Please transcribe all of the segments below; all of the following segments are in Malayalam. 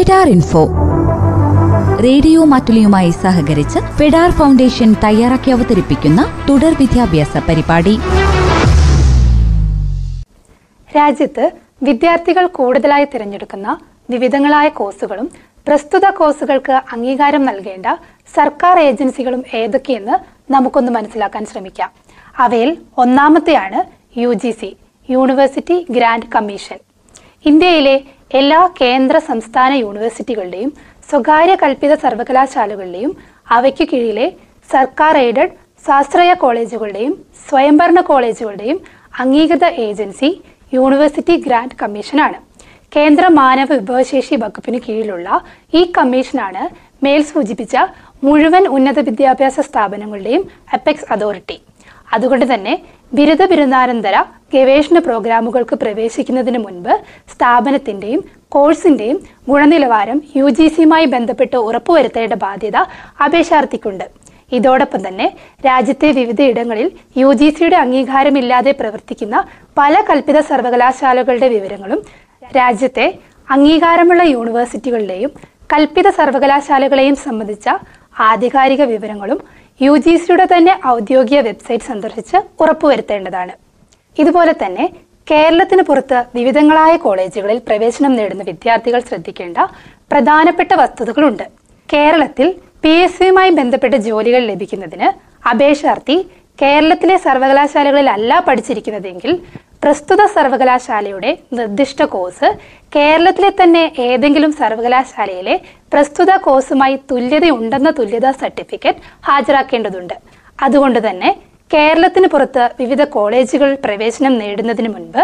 ഫെഡാർ ഇൻഫോ. റേഡിയോ മാറ്റുലിയുമായി സഹകരിച്ച് ഫെഡാർ ഫൗണ്ടേഷൻ തയ്യാറാക്കി അവതരിപ്പിക്കുന്ന തുടർ വിദ്യാഭ്യാസ പരിപാടി. രാജ്യത്ത് വിദ്യാർത്ഥികൾ കൂടുതലായി തിരഞ്ഞെടുക്കുന്ന വിവിധങ്ങളായ കോഴ്സുകളും പ്രസ്തുത കോഴ്സുകൾക്ക് അംഗീകാരം നൽകേണ്ട സർക്കാർ ഏജൻസികളും ഏതൊക്കെയെന്ന് നമുക്കൊന്ന് മനസ്സിലാക്കാൻ ശ്രമിക്കാം. അവയിൽ ഒന്നാമത്തെയാണ് U G C university grant commission. ഇന്ത്യയിലെ എല്ലാ കേന്ദ്ര സംസ്ഥാന യൂണിവേഴ്സിറ്റികളുടെയും സ്വകാര്യ കൽപ്പിത സർവകലാശാലകളുടെയും അവയ്ക്കു കീഴിലെ സർക്കാർ എയ്ഡഡ് സ്വാശ്രയ കോളേജുകളുടെയും സ്വയംഭരണ കോളേജുകളുടെയും അംഗീകൃത ഏജൻസി യൂണിവേഴ്സിറ്റി ഗ്രാന്റ് കമ്മീഷനാണ്. കേന്ദ്ര മാനവ വിഭവശേഷി വകുപ്പിന് കീഴിലുള്ള ഈ കമ്മീഷനാണ് മേൽ സൂചിപ്പിച്ച മുഴുവൻ ഉന്നത വിദ്യാഭ്യാസ സ്ഥാപനങ്ങളുടെയും അപ്പെക്സ് അതോറിറ്റി. അതുകൊണ്ട് തന്നെ ബിരുദ ബിരുദാനന്തര ഗവേഷണ പ്രോഗ്രാമുകൾക്ക് പ്രവേശിക്കുന്നതിന് മുൻപ് സ്ഥാപനത്തിന്റെയും കോഴ്സിന്റെയും ഗുണനിലവാരം യു ജി സിയുമായി ബന്ധപ്പെട്ട് ഉറപ്പുവരുത്തേണ്ട ബാധ്യത അപേക്ഷാർത്ഥിക്കുണ്ട്. ഇതോടൊപ്പം തന്നെ രാജ്യത്തെ വിവിധയിടങ്ങളിൽ യു ജി സിയുടെ അംഗീകാരമില്ലാതെ പ്രവർത്തിക്കുന്ന പല കൽപ്പിത സർവകലാശാലകളുടെ വിവരങ്ങളും രാജ്യത്തെ അംഗീകാരമുള്ള യൂണിവേഴ്സിറ്റികളുടെയും കൽപ്പിത സർവകലാശാലകളെയും സംബന്ധിച്ച ആധികാരിക വിവരങ്ങളും യു ജി സിയുടെ തന്നെ ഔദ്യോഗിക വെബ്സൈറ്റ് സന്ദർശിച്ച് ഉറപ്പുവരുത്തേണ്ടതാണ്. ഇതുപോലെ തന്നെ കേരളത്തിന് പുറത്ത് വിവിധങ്ങളായ കോളേജുകളിൽ പ്രവേശനം നേടുന്ന വിദ്യാർത്ഥികൾ ശ്രദ്ധിക്കേണ്ട പ്രധാനപ്പെട്ട വസ്തുതകളുണ്ട്. കേരളത്തിൽ പി എസ് സിയുമായി ബന്ധപ്പെട്ട ജോലികൾ ലഭിക്കുന്നതിന് അപേക്ഷാർത്ഥി കേരളത്തിലെ സർവകലാശാലകളിലല്ല പഠിച്ചിരിക്കുന്നതെങ്കിൽ പ്രസ്തുത സർവകലാശാലയുടെ നിർദ്ദിഷ്ട കോഴ്സ് കേരളത്തിലെ തന്നെ ഏതെങ്കിലും സർവകലാശാലയിലെ പ്രസ്തുത കോഴ്സുമായി തുല്യതയുണ്ടെന്ന തുല്യതാ സർട്ടിഫിക്കറ്റ് ഹാജരാക്കേണ്ടതുണ്ട്. അതുകൊണ്ട് തന്നെ കേരളത്തിന് പുറത്ത് വിവിധ കോളേജുകൾ പ്രവേശനം നേടുന്നതിന് മുൻപ്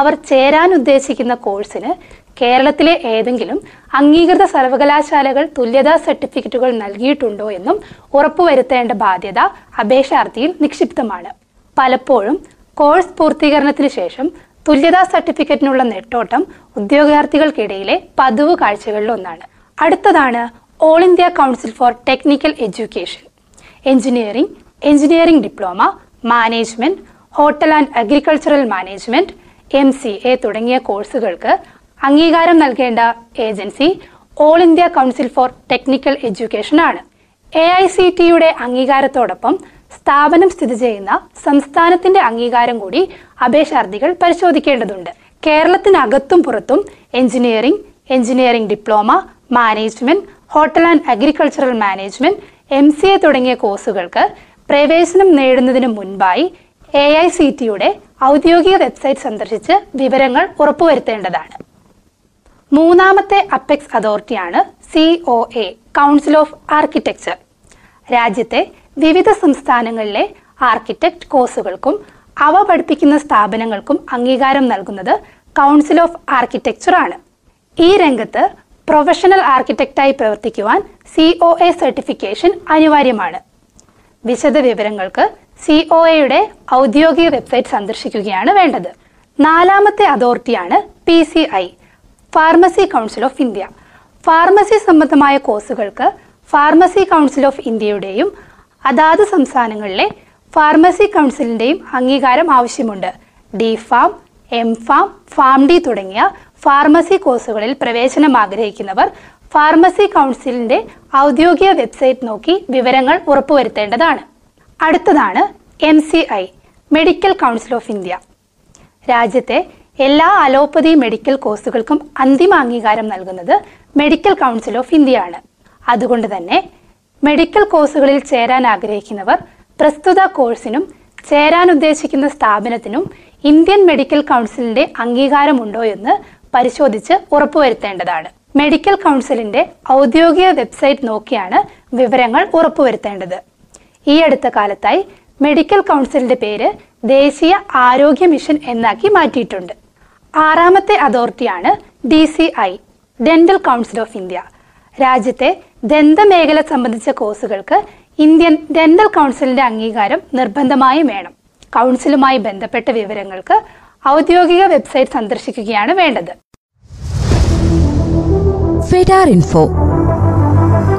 അവർ ചേരാൻ ഉദ്ദേശിക്കുന്ന കോഴ്സിന് കേരളത്തിലെ ഏതെങ്കിലും അംഗീകൃത സർവകലാശാലകൾ തുല്യതാ സർട്ടിഫിക്കറ്റുകൾ നൽകിയിട്ടുണ്ടോ എന്നും ഉറപ്പുവരുത്തേണ്ട ബാധ്യത അപേക്ഷാർത്ഥിയിൽ നിക്ഷിപ്തമാണ്. പലപ്പോഴും കോഴ്സ് പൂർത്തീകരണത്തിന് ശേഷം തുല്യതാ സർട്ടിഫിക്കറ്റിനുള്ള നെട്ടോട്ടം ഉദ്യോഗാർത്ഥികൾക്കിടയിലെ പതിവ് കാഴ്ചകളിൽ ഒന്നാണ് അടുത്തതാണ് all India council for technical education engineering engineering diploma management hotel and agricultural management M C A തുടങ്ങിയ കോഴ്സുകൾക്ക് അംഗീകാരം നൽകേണ്ട agency all India council for technical education ആണ്. എ ഐ സി ടിയുടെ അംഗീകാരത്തോടൊപ്പം സ്ഥാപനം സ്ഥിതി ചെയ്യുന്ന സംസ്ഥാനത്തിന്റെ അംഗീകാരം കൂടി അപേക്ഷാർത്ഥികൾ പരിശോധിക്കേണ്ടതുണ്ട്. കേരളത്തിനകത്തും പുറത്തും engineering engineering diploma management hotel and agricultural management M C A തുടങ്ങിയ കോഴ്സുകൾക്ക് പ്രവേശനം നേടുന്നതിന് മുൻപായി എ ഐ സി ടിയുടെ ഔദ്യോഗിക വെബ്സൈറ്റ് സന്ദർശിച്ച് വിവരങ്ങൾ ഉറപ്പുവരുത്തേണ്ടതാണ്. മൂന്നാമത്തെ apex അതോറിറ്റിയാണ് C O A council of architecture. രാജ്യത്തെ വിവിധ സംസ്ഥാനങ്ങളിലെ ആർക്കിടെക്ട് കോഴ്സുകൾക്കും അവ പഠിപ്പിക്കുന്ന സ്ഥാപനങ്ങൾക്കും അംഗീകാരം നൽകുന്നത് കൗൺസിൽ ഓഫ് ആർക്കിടെക്ചർ ആണ്. ഈ രംഗത്ത് പ്രൊഫഷണൽ ആർക്കിടെക്റ്റായി പ്രവർത്തിക്കുവാൻ സി ഒ എ സർട്ടിഫിക്കേഷൻ അനിവാര്യമാണ്. വിശദ വിവരങ്ങൾക്ക് സി ഒ എയുടെ ഔദ്യോഗിക വെബ്സൈറ്റ് സന്ദർശിക്കുകയാണ് വേണ്ടത്. നാലാമത്തെ അതോറിറ്റിയാണ് P C I pharmacy council of India pharmacy സംബന്ധമായ കോഴ്സുകൾക്ക് ഫാർമസി കൗൺസിൽ ഓഫ് ഇന്ത്യയുടെയും അതാത് സംസ്ഥാനങ്ങളിലെ ഫാർമസി കൗൺസിലിന്റെയും അംഗീകാരം ആവശ്യമുണ്ട്. D pharm M pharm pharm D തുടങ്ങിയ ഫാർമസി കോഴ്സുകളിൽ പ്രവേശനം ആഗ്രഹിക്കുന്നവർ ഫാർമസി കൗൺസിലിന്റെ ഔദ്യോഗിക വെബ്സൈറ്റ് നോക്കി വിവരങ്ങൾ ഉറപ്പുവരുത്തേണ്ടതാണ്. അടുത്തതാണ് M C I medical council of India. രാജ്യത്തെ എല്ലാ അലോപ്പതി മെഡിക്കൽ കോഴ്സുകൾക്കും അന്തിമ അംഗീകാരം നൽകുന്നത് മെഡിക്കൽ കൗൺസിൽ ഓഫ് ഇന്ത്യയാണ്. അതുകൊണ്ട് തന്നെ മെഡിക്കൽ കോഴ്സുകളിൽ ചേരാൻ ആഗ്രഹിക്കുന്നവർ പ്രസ്തുത കോഴ്സിനും ചേരാൻ ഉദ്ദേശിക്കുന്ന സ്ഥാപനത്തിനും ഇന്ത്യൻ മെഡിക്കൽ കൗൺസിലിന്റെ അംഗീകാരമുണ്ടോ എന്ന് പരിശോധിച്ച് ഉറപ്പുവരുത്തേണ്ടതാണ്. മെഡിക്കൽ കൗൺസിലിന്റെ ഔദ്യോഗിക വെബ്സൈറ്റ് നോക്കിയാണ് വിവരങ്ങൾ ഉറപ്പുവരുത്തേണ്ടത്. ഈ അടുത്ത കാലത്തായി മെഡിക്കൽ കൗൺസിലിന്റെ പേര് ദേശീയ ആരോഗ്യ മിഷൻ എന്നാക്കി മാറ്റിയിട്ടുണ്ട്. ആറാമത്തെ അതോറിറ്റിയാണ് D C I dental council of India. രാജ്യത്തെ ദന്തമേഖല സംബന്ധിച്ച കോഴ്സുകൾക്ക് ഇന്ത്യൻ ഡെന്റൽ കൗൺസിലിന്റെ അംഗീകാരം നിർബന്ധമായും വേണം. കൗൺസിലുമായി ബന്ധപ്പെട്ട വിവരങ്ങൾക്ക് ഔദ്യോഗിക വെബ്സൈറ്റ് സന്ദർശിക്കുകയാണ് വേണ്ടത്. ഫെഡാർ ഇൻഫോ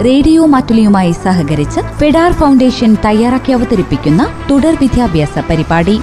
റേഡിയോ മാറ്റുലിയുമായി സഹകരിച്ച് ഫെഡാർ ഫൗണ്ടേഷൻ തയ്യാറാക്കി അവതരിപ്പിക്കുന്ന തുടർ വിദ്യാഭ്യാസ പരിപാടി.